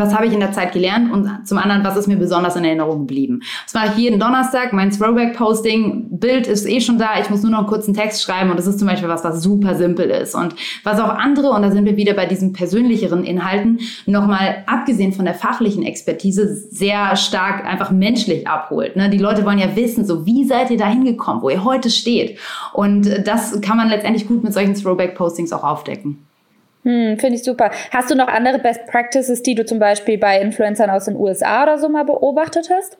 was habe ich in der Zeit gelernt und zum anderen, was ist mir besonders in Erinnerung geblieben. Das ich jeden Donnerstag, mein Throwback-Posting, Bild ist eh schon da, ich muss nur noch einen kurzen Text schreiben und das ist zum Beispiel was, was super simpel ist und was auch andere, und da sind wir wieder bei diesen persönlicheren Inhalten, nochmal abgesehen von der fachlichen Expertise sehr stark einfach menschlich abholt. Ne? Die Leute wollen ja wissen, so wie seid ihr da hingekommen, wo ihr heute steht und das kann man letztendlich gut mit solchen Throwback-Postings auch aufdecken. Hm, Finde ich super. Hast du noch andere Best Practices, die du zum Beispiel bei Influencern aus den USA oder so mal beobachtet hast?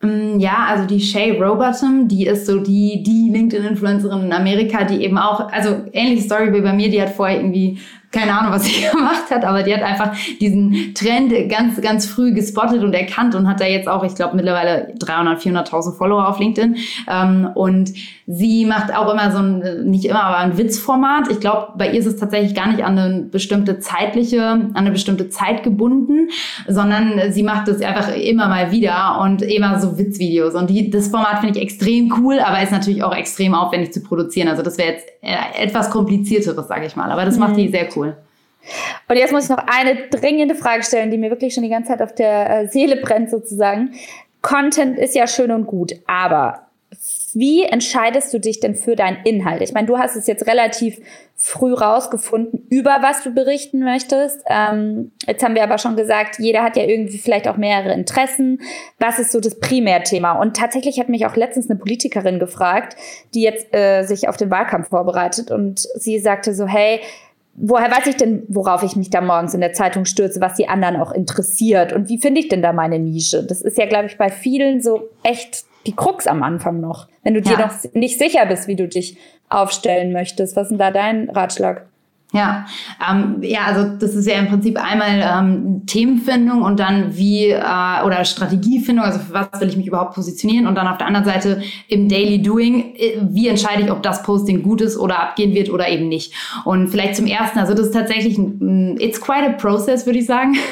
Mm, ja, also die Shay Robotham, die ist so die, die LinkedIn-Influencerin in Amerika, die eben auch, also ähnliche Story wie bei mir, die hat vorher irgendwie keine Ahnung, was [LAUGHS] sie gemacht hat, aber die hat einfach diesen Trend ganz, ganz früh gespottet und erkannt und hat da jetzt auch, ich glaube, mittlerweile 300, 400.000 Follower auf LinkedIn. Ähm, und sie macht auch immer so ein, nicht immer, aber ein Witzformat. Ich glaube, bei ihr ist es tatsächlich gar nicht an eine bestimmte zeitliche, an eine bestimmte Zeit gebunden, sondern sie macht es einfach immer mal wieder und immer so Witzvideos. Und die, das Format finde ich extrem cool, aber ist natürlich auch extrem aufwendig zu produzieren. Also das wäre jetzt äh, etwas komplizierteres, sage ich mal. Aber das mhm. macht die sehr cool. Und jetzt muss ich noch eine dringende Frage stellen, die mir wirklich schon die ganze Zeit auf der äh, Seele brennt sozusagen. Content ist ja schön und gut, aber wie entscheidest du dich denn für deinen Inhalt? Ich meine, du hast es jetzt relativ früh rausgefunden, über was du berichten möchtest. Ähm, jetzt haben wir aber schon gesagt, jeder hat ja irgendwie vielleicht auch mehrere Interessen. Was ist so das Primärthema? Und tatsächlich hat mich auch letztens eine Politikerin gefragt, die jetzt äh, sich auf den Wahlkampf vorbereitet und sie sagte so, hey, woher weiß ich denn, worauf ich mich da morgens in der Zeitung stürze, was die anderen auch interessiert und wie finde ich denn da meine Nische? Das ist ja, glaube ich, bei vielen so echt die Krux am Anfang noch. Wenn du dir noch nicht sicher bist, wie du dich aufstellen möchtest. Was ist denn da dein Ratschlag? Ja, ähm, ja, also das ist ja im Prinzip einmal ähm, Themenfindung und dann wie äh, oder Strategiefindung, also für was will ich mich überhaupt positionieren und dann auf der anderen Seite im Daily Doing, äh, wie entscheide ich, ob das Posting gut ist oder abgehen wird oder eben nicht. Und vielleicht zum ersten, also das ist tatsächlich ein, it's quite a process, würde ich sagen. [LAUGHS]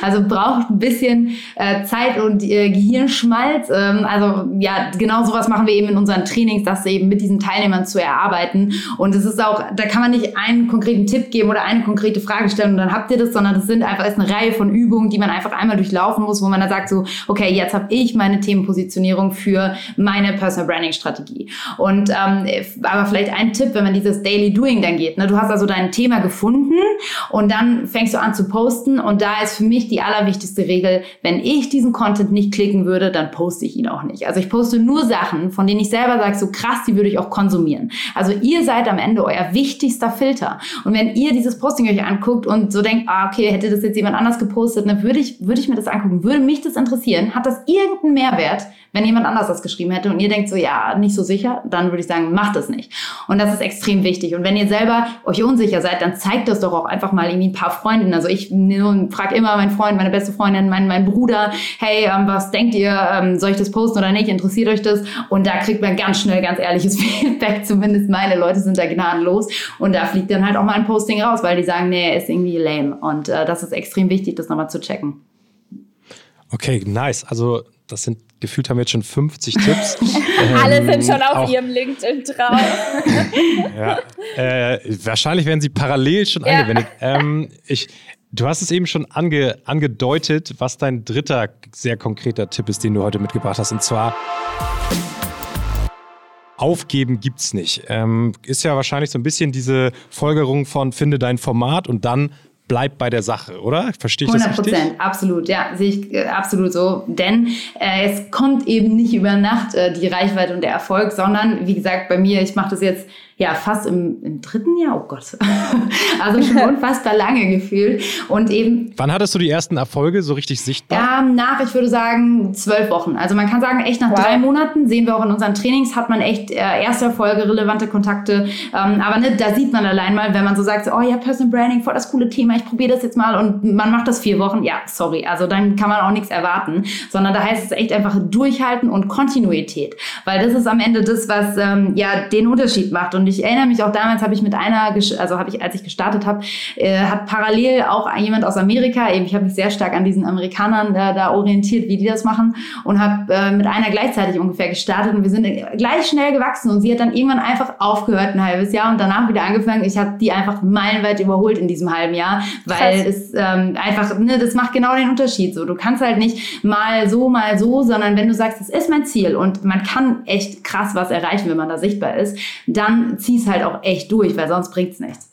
Also braucht ein bisschen äh, Zeit und äh, Gehirnschmalz. Ähm, also ja, genau sowas machen wir eben in unseren Trainings, das eben mit diesen Teilnehmern zu erarbeiten. Und es ist auch, da kann man nicht einen konkreten konkreten Tipp geben oder eine konkrete Frage stellen und dann habt ihr das, sondern das sind einfach ist eine Reihe von Übungen, die man einfach einmal durchlaufen muss, wo man dann sagt so, okay, jetzt habe ich meine Themenpositionierung für meine Personal Branding Strategie. Und ähm, aber vielleicht ein Tipp, wenn man dieses Daily Doing dann geht. Ne? Du hast also dein Thema gefunden und dann fängst du an zu posten und da ist für mich die allerwichtigste Regel, wenn ich diesen Content nicht klicken würde, dann poste ich ihn auch nicht. Also ich poste nur Sachen, von denen ich selber sage, so krass, die würde ich auch konsumieren. Also ihr seid am Ende euer wichtigster Filter. Und Und wenn ihr dieses Posting euch anguckt und so denkt, ah, okay, hätte das jetzt jemand anders gepostet, dann würde ich, würde ich mir das angucken, würde mich das interessieren. Hat das irgendeinen Mehrwert? Wenn jemand anders das geschrieben hätte und ihr denkt so, ja, nicht so sicher, dann würde ich sagen, macht das nicht. Und das ist extrem wichtig. Und wenn ihr selber euch unsicher seid, dann zeigt das doch auch einfach mal irgendwie ein paar Freundinnen. Also ich frage immer meinen Freund, meine beste Freundin, meinen, meinen Bruder, hey, ähm, was denkt ihr, ähm, soll ich das posten oder nicht? Interessiert euch das? Und da kriegt man ganz schnell ganz ehrliches [LAUGHS] Feedback. Zumindest meine Leute sind da gnadenlos. Und da fliegt dann halt auch mal ein Posting raus, weil die sagen, nee, ist irgendwie lame. Und äh, das ist extrem wichtig, das nochmal zu checken. Okay, nice. Also das sind gefühlt haben wir jetzt schon 50 Tipps. [LAUGHS] ähm, Alle sind schon auf auch, ihrem LinkedIn drauf. [LAUGHS] ja, äh, wahrscheinlich werden sie parallel schon ja. angewendet. Ähm, ich, du hast es eben schon ange, angedeutet, was dein dritter sehr konkreter Tipp ist, den du heute mitgebracht hast. Und zwar Aufgeben gibt's nicht. Ähm, ist ja wahrscheinlich so ein bisschen diese Folgerung von finde dein Format und dann bleibt bei der Sache, oder? Verstehe ich 100 das richtig? 100 Prozent, absolut, ja, sehe ich äh, absolut so. Denn äh, es kommt eben nicht über Nacht äh, die Reichweite und der Erfolg, sondern wie gesagt, bei mir, ich mache das jetzt ja fast im, im dritten Jahr, oh Gott, [LAUGHS] also schon [LAUGHS] unfassbar lange gefühlt. Und eben. Wann hattest du die ersten Erfolge so richtig sichtbar? Ähm, nach, ich würde sagen, zwölf Wochen. Also man kann sagen, echt nach wow. drei Monaten sehen wir auch in unseren Trainings, hat man echt äh, erste Erfolge, relevante Kontakte. Ähm, aber ne, da sieht man allein mal, wenn man so sagt, so, oh ja, Personal Branding, voll das coole Thema, ich probiere das jetzt mal und man macht das vier Wochen, ja, sorry, also dann kann man auch nichts erwarten, sondern da heißt es echt einfach durchhalten und Kontinuität, weil das ist am Ende das, was ähm, ja den Unterschied macht. Und ich erinnere mich auch damals, habe ich mit einer, also habe ich, als ich gestartet habe, äh, hat parallel auch jemand aus Amerika, eben ich habe mich sehr stark an diesen Amerikanern äh, da orientiert, wie die das machen und habe äh, mit einer gleichzeitig ungefähr gestartet und wir sind gleich schnell gewachsen und sie hat dann irgendwann einfach aufgehört ein halbes Jahr und danach wieder angefangen. Ich habe die einfach meilenweit überholt in diesem halben Jahr, weil Krass. es ähm, einfach, ne, das macht genau den Unterschied. So, du kannst halt nicht mal so, mal so, sondern wenn du sagst, das ist mein Ziel und man kann echt krass was erreichen, wenn man da sichtbar ist, dann zieh's halt auch echt durch, weil sonst bringt's nichts.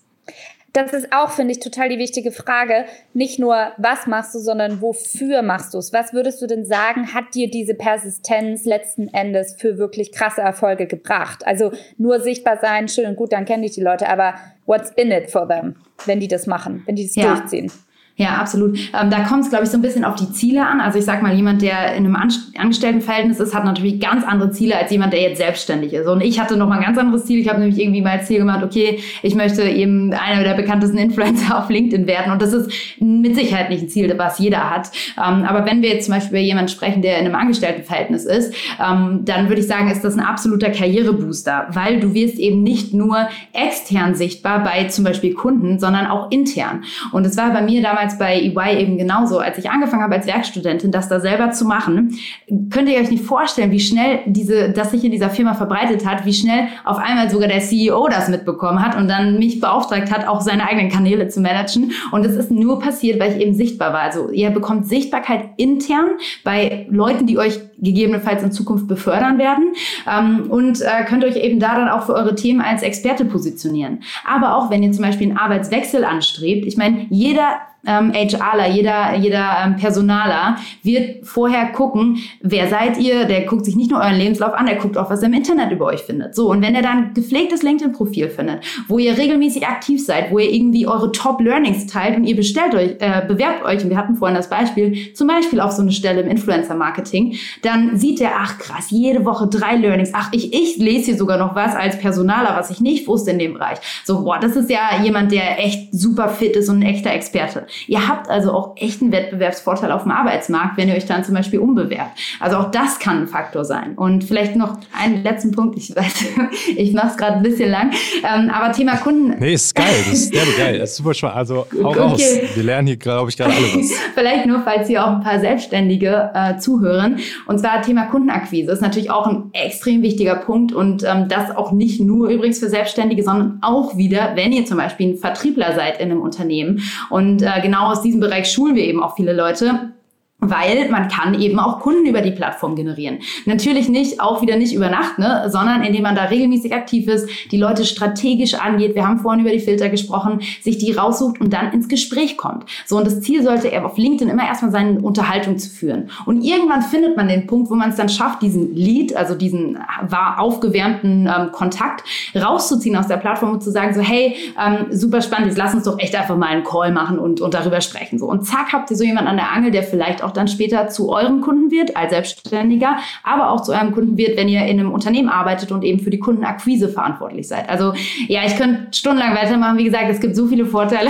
Das ist auch, finde ich, total die wichtige Frage. Nicht nur, was machst du, sondern wofür machst du es? Was würdest du denn sagen, hat dir diese Persistenz letzten Endes für wirklich krasse Erfolge gebracht? Also nur sichtbar sein, schön und gut, dann kenne ich die Leute, aber what's in it for them, wenn die das machen, wenn die das ja. durchziehen? Ja, absolut. Ähm, da kommt es, glaube ich, so ein bisschen auf die Ziele an. Also ich sage mal, jemand, der in einem Angestelltenverhältnis ist, hat natürlich ganz andere Ziele als jemand, der jetzt selbstständig ist. Und ich hatte noch mal ein ganz anderes Ziel. Ich habe nämlich irgendwie mal als Ziel gemacht, okay, ich möchte eben einer der bekanntesten [LAUGHS] Influencer auf LinkedIn werden. Und das ist mit Sicherheit nicht ein Ziel, was jeder hat. Ähm, aber wenn wir jetzt zum Beispiel über jemanden sprechen, der in einem Angestelltenverhältnis ist, ähm, dann würde ich sagen, ist das ein absoluter Karrierebooster, weil du wirst eben nicht nur extern sichtbar bei zum Beispiel Kunden, sondern auch intern. Und es war bei mir damals damals bei EY eben genauso, als ich angefangen habe als Werkstudentin, das da selber zu machen. Könnt ihr euch nicht vorstellen, wie schnell diese, das sich in dieser Firma verbreitet hat, wie schnell auf einmal sogar der CEO das mitbekommen hat und dann mich beauftragt hat, auch seine eigenen Kanäle zu managen. Und es ist nur passiert, weil ich eben sichtbar war. Also ihr bekommt Sichtbarkeit intern bei Leuten, die euch gegebenenfalls in Zukunft befördern werden ähm, und äh, könnt euch eben da dann auch für eure Themen als Experte positionieren. Aber auch wenn ihr zum Beispiel einen Arbeitswechsel anstrebt, ich meine, jeder ähm, HRler, jeder, jeder ähm, Personaler wird vorher gucken, wer seid ihr, der guckt sich nicht nur euren Lebenslauf an, der guckt auch, was er im Internet über euch findet. So, und wenn er dann gepflegtes LinkedIn-Profil findet, wo ihr regelmäßig aktiv seid, wo ihr irgendwie eure Top-Learnings teilt und ihr bestellt euch, äh, bewerbt euch, und wir hatten vorhin das Beispiel, zum Beispiel auf so eine Stelle im Influencer-Marketing, dann sieht er, ach krass, jede Woche drei Learnings, ach, ich, ich lese hier sogar noch was als Personaler, was ich nicht wusste in dem Bereich. So, boah, das ist ja jemand, der echt super fit ist und ein echter Experte. Ihr habt also auch echten Wettbewerbsvorteil auf dem Arbeitsmarkt, wenn ihr euch dann zum Beispiel umbewerbt. Also auch das kann ein Faktor sein. Und vielleicht noch einen letzten Punkt. Ich weiß, [LAUGHS] ich mache es gerade ein bisschen lang. Ähm, aber Thema Kunden. Nee, ist geil. Das ist sehr geil. Das ist super spannend. Also hau okay. raus. Wir lernen hier, glaube ich, gerade alle was. [LAUGHS] vielleicht nur, falls hier auch ein paar Selbstständige äh, zuhören. Und zwar Thema Kundenakquise. Ist natürlich auch ein extrem wichtiger Punkt. Und ähm, das auch nicht nur übrigens für Selbstständige, sondern auch wieder, wenn ihr zum Beispiel ein Vertriebler seid in einem Unternehmen. Und äh, genau aus diesem Bereich schulen wir eben auch viele Leute weil man kann eben auch Kunden über die Plattform generieren. Natürlich nicht, auch wieder nicht über Nacht, ne, sondern indem man da regelmäßig aktiv ist, die Leute strategisch angeht. Wir haben vorhin über die Filter gesprochen, sich die raussucht und dann ins Gespräch kommt. So, und das Ziel sollte er auf LinkedIn immer erstmal sein, Unterhaltung zu führen. Und irgendwann findet man den Punkt, wo man es dann schafft, diesen Lead, also diesen war aufgewärmten ähm, Kontakt rauszuziehen aus der Plattform und zu sagen so, hey, ähm, super spannend, jetzt lass uns doch echt einfach mal einen Call machen und, und darüber sprechen. So, und zack, habt ihr so jemanden an der Angel, der vielleicht auch auch dann später zu eurem Kunden wird als Selbstständiger, aber auch zu eurem Kunden wird, wenn ihr in einem Unternehmen arbeitet und eben für die Kundenakquise verantwortlich seid. Also ja, ich könnte stundenlang weitermachen. Wie gesagt, es gibt so viele Vorteile.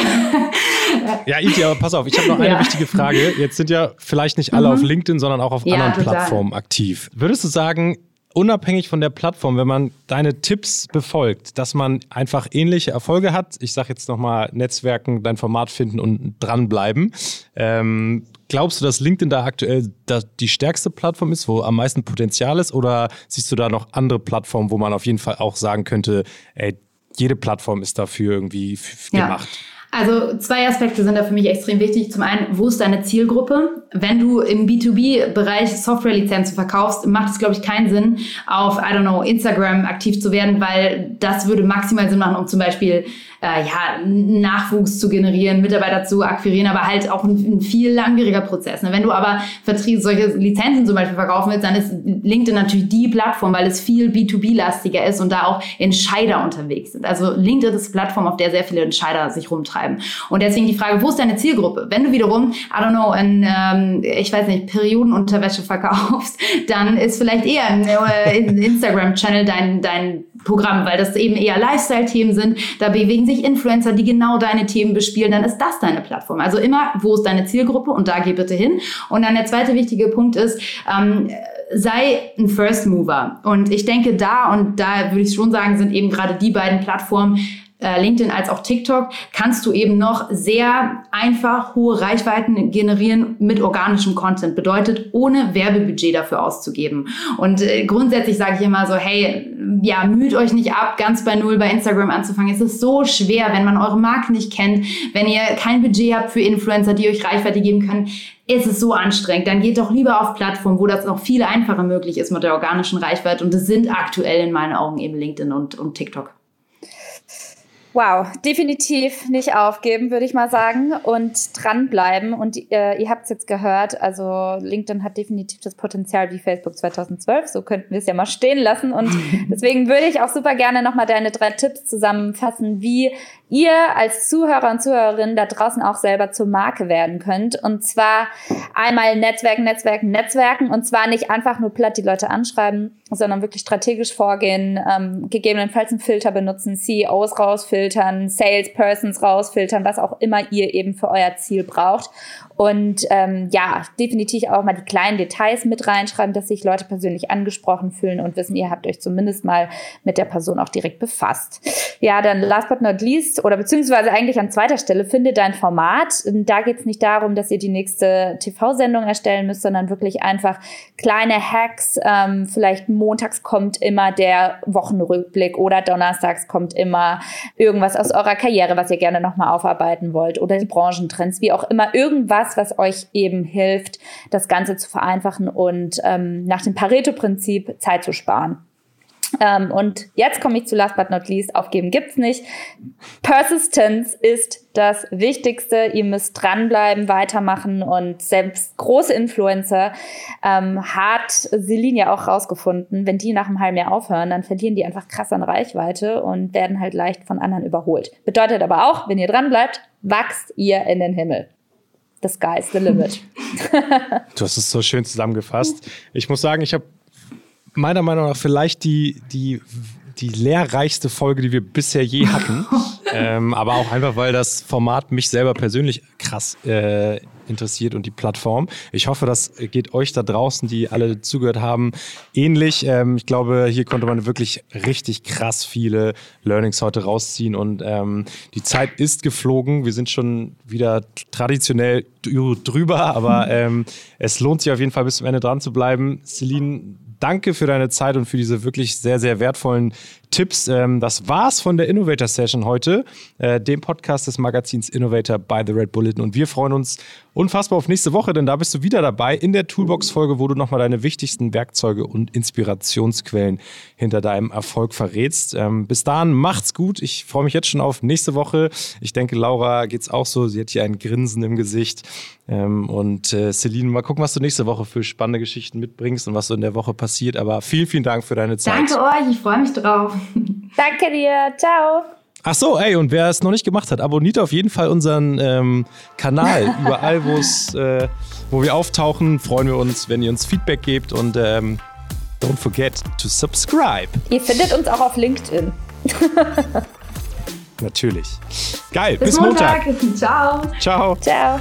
[LAUGHS] ja, Iti, aber pass auf, ich habe noch eine ja. wichtige Frage. Jetzt sind ja vielleicht nicht alle mhm. auf LinkedIn, sondern auch auf ja, anderen total. Plattformen aktiv. Würdest du sagen, unabhängig von der Plattform, wenn man deine Tipps befolgt, dass man einfach ähnliche Erfolge hat, ich sage jetzt nochmal Netzwerken, dein Format finden und dranbleiben, ähm, glaubst du, dass LinkedIn da aktuell die stärkste Plattform ist, wo am meisten Potenzial ist? Oder siehst du da noch andere Plattformen, wo man auf jeden Fall auch sagen könnte, ey, jede Plattform ist dafür irgendwie gemacht? Ja. Also zwei Aspekte sind da für mich extrem wichtig. Zum einen, wo ist deine Zielgruppe? Wenn du im B2B-Bereich Softwarelizenzen verkaufst, macht es, glaube ich, keinen Sinn, auf, I don't know, Instagram aktiv zu werden, weil das würde maximal Sinn machen, um zum Beispiel äh, ja, Nachwuchs zu generieren, Mitarbeiter zu akquirieren, aber halt auch ein, ein viel langwieriger Prozess. Ne? Wenn du aber Vertrieb, solche Lizenzen zum Beispiel verkaufen willst, dann ist LinkedIn natürlich die Plattform, weil es viel B2B-lastiger ist und da auch Entscheider unterwegs sind. Also LinkedIn ist die Plattform, auf der sehr viele Entscheider sich rumtreiben. Und deswegen die Frage, wo ist deine Zielgruppe? Wenn du wiederum, I don't know, in, ähm, ich weiß nicht, Periodenunterwäsche verkaufst, [LAUGHS] dann ist vielleicht eher ein äh, Instagram-Channel dein, dein Programm, weil das eben eher Lifestyle-Themen sind. Da bewegen sich Influencer, die genau deine Themen bespielen. Dann ist das deine Plattform. Also immer, wo ist deine Zielgruppe und da geh bitte hin. Und dann der zweite wichtige Punkt ist, ähm, sei ein First Mover. Und ich denke da, und da würde ich schon sagen, sind eben gerade die beiden Plattformen, äh, LinkedIn als auch TikTok, kannst du eben noch sehr einfach hohe Reichweiten generieren mit organischem Content. Bedeutet, ohne Werbebudget dafür auszugeben. Und äh, grundsätzlich sage ich immer so, hey, ja, müht euch nicht ab, ganz bei Null bei Instagram anzufangen. Es ist so schwer, wenn man eure Marke nicht kennt, wenn ihr kein Budget habt für Influencer, die euch Reichweite geben können ist es so anstrengend. Dann geht doch lieber auf Plattformen, wo das noch viel einfacher möglich ist mit der organischen Reichweite. Und das sind aktuell in meinen Augen eben LinkedIn und, und TikTok. Wow, definitiv nicht aufgeben, würde ich mal sagen, und dranbleiben. Und äh, ihr habt es jetzt gehört, also LinkedIn hat definitiv das Potenzial wie Facebook 2012. So könnten wir es ja mal stehen lassen. Und [LAUGHS] deswegen würde ich auch super gerne nochmal deine drei Tipps zusammenfassen, wie ihr als Zuhörer und Zuhörerin da draußen auch selber zur Marke werden könnt. Und zwar einmal Netzwerken, Netzwerken, Netzwerken. Und zwar nicht einfach nur platt die Leute anschreiben, sondern wirklich strategisch vorgehen, ähm, gegebenenfalls einen Filter benutzen, CEOs rausfiltern, Salespersons rausfiltern, was auch immer ihr eben für euer Ziel braucht. Und ähm, ja, definitiv auch mal die kleinen Details mit reinschreiben, dass sich Leute persönlich angesprochen fühlen und wissen, ihr habt euch zumindest mal mit der Person auch direkt befasst. Ja, dann last but not least, oder beziehungsweise eigentlich an zweiter Stelle, finde dein Format. Da geht es nicht darum, dass ihr die nächste TV-Sendung erstellen müsst, sondern wirklich einfach kleine Hacks. Ähm, vielleicht montags kommt immer der Wochenrückblick oder donnerstags kommt immer irgendwas aus eurer Karriere, was ihr gerne nochmal aufarbeiten wollt oder die Branchentrends, wie auch immer, irgendwas, das, was euch eben hilft, das Ganze zu vereinfachen und ähm, nach dem Pareto-Prinzip Zeit zu sparen. Ähm, und jetzt komme ich zu last but not least. Aufgeben gibt's nicht. Persistence ist das Wichtigste. Ihr müsst dranbleiben, weitermachen und selbst große Influencer ähm, hat Celine ja auch rausgefunden, wenn die nach einem halben Jahr aufhören, dann verlieren die einfach krass an Reichweite und werden halt leicht von anderen überholt. Bedeutet aber auch, wenn ihr dranbleibt, wachst ihr in den Himmel the sky's the limit. [LAUGHS] du hast es so schön zusammengefasst. Ich muss sagen, ich habe meiner Meinung nach vielleicht die, die, die lehrreichste Folge, die wir bisher je hatten. [LAUGHS] ähm, aber auch einfach, weil das Format mich selber persönlich krass äh, interessiert und die Plattform. Ich hoffe, das geht euch da draußen, die alle zugehört haben, ähnlich. Ähm, ich glaube, hier konnte man wirklich richtig krass viele Learnings heute rausziehen und ähm, die Zeit ist geflogen. Wir sind schon wieder traditionell drüber, aber ähm, es lohnt sich auf jeden Fall bis zum Ende dran zu bleiben. Celine, danke für deine Zeit und für diese wirklich sehr, sehr wertvollen Tipps. Ähm, das war's von der Innovator Session heute, äh, dem Podcast des Magazins Innovator by The Red Bulletin. Und wir freuen uns unfassbar auf nächste Woche, denn da bist du wieder dabei in der Toolbox-Folge, wo du nochmal deine wichtigsten Werkzeuge und Inspirationsquellen hinter deinem Erfolg verrätst. Ähm, bis dahin, macht's gut. Ich freue mich jetzt schon auf nächste Woche. Ich denke, Laura geht's auch so. Sie hat hier ein Grinsen im Gesicht. Ähm, und äh, Celine, mal gucken, was du nächste Woche für spannende Geschichten mitbringst und was so in der Woche passiert. Aber vielen, vielen Dank für deine Zeit. Danke euch, ich freue mich drauf. [LAUGHS] Danke dir. Ciao. Ach so, ey, und wer es noch nicht gemacht hat, abonniert auf jeden Fall unseren ähm, Kanal. [LAUGHS] Überall, äh, wo wir auftauchen, freuen wir uns, wenn ihr uns Feedback gebt und ähm, don't forget to subscribe. Ihr findet uns auch auf LinkedIn. [LAUGHS] Natürlich. Geil, bis, bis Montag. Montag. Ciao. Ciao. Ciao.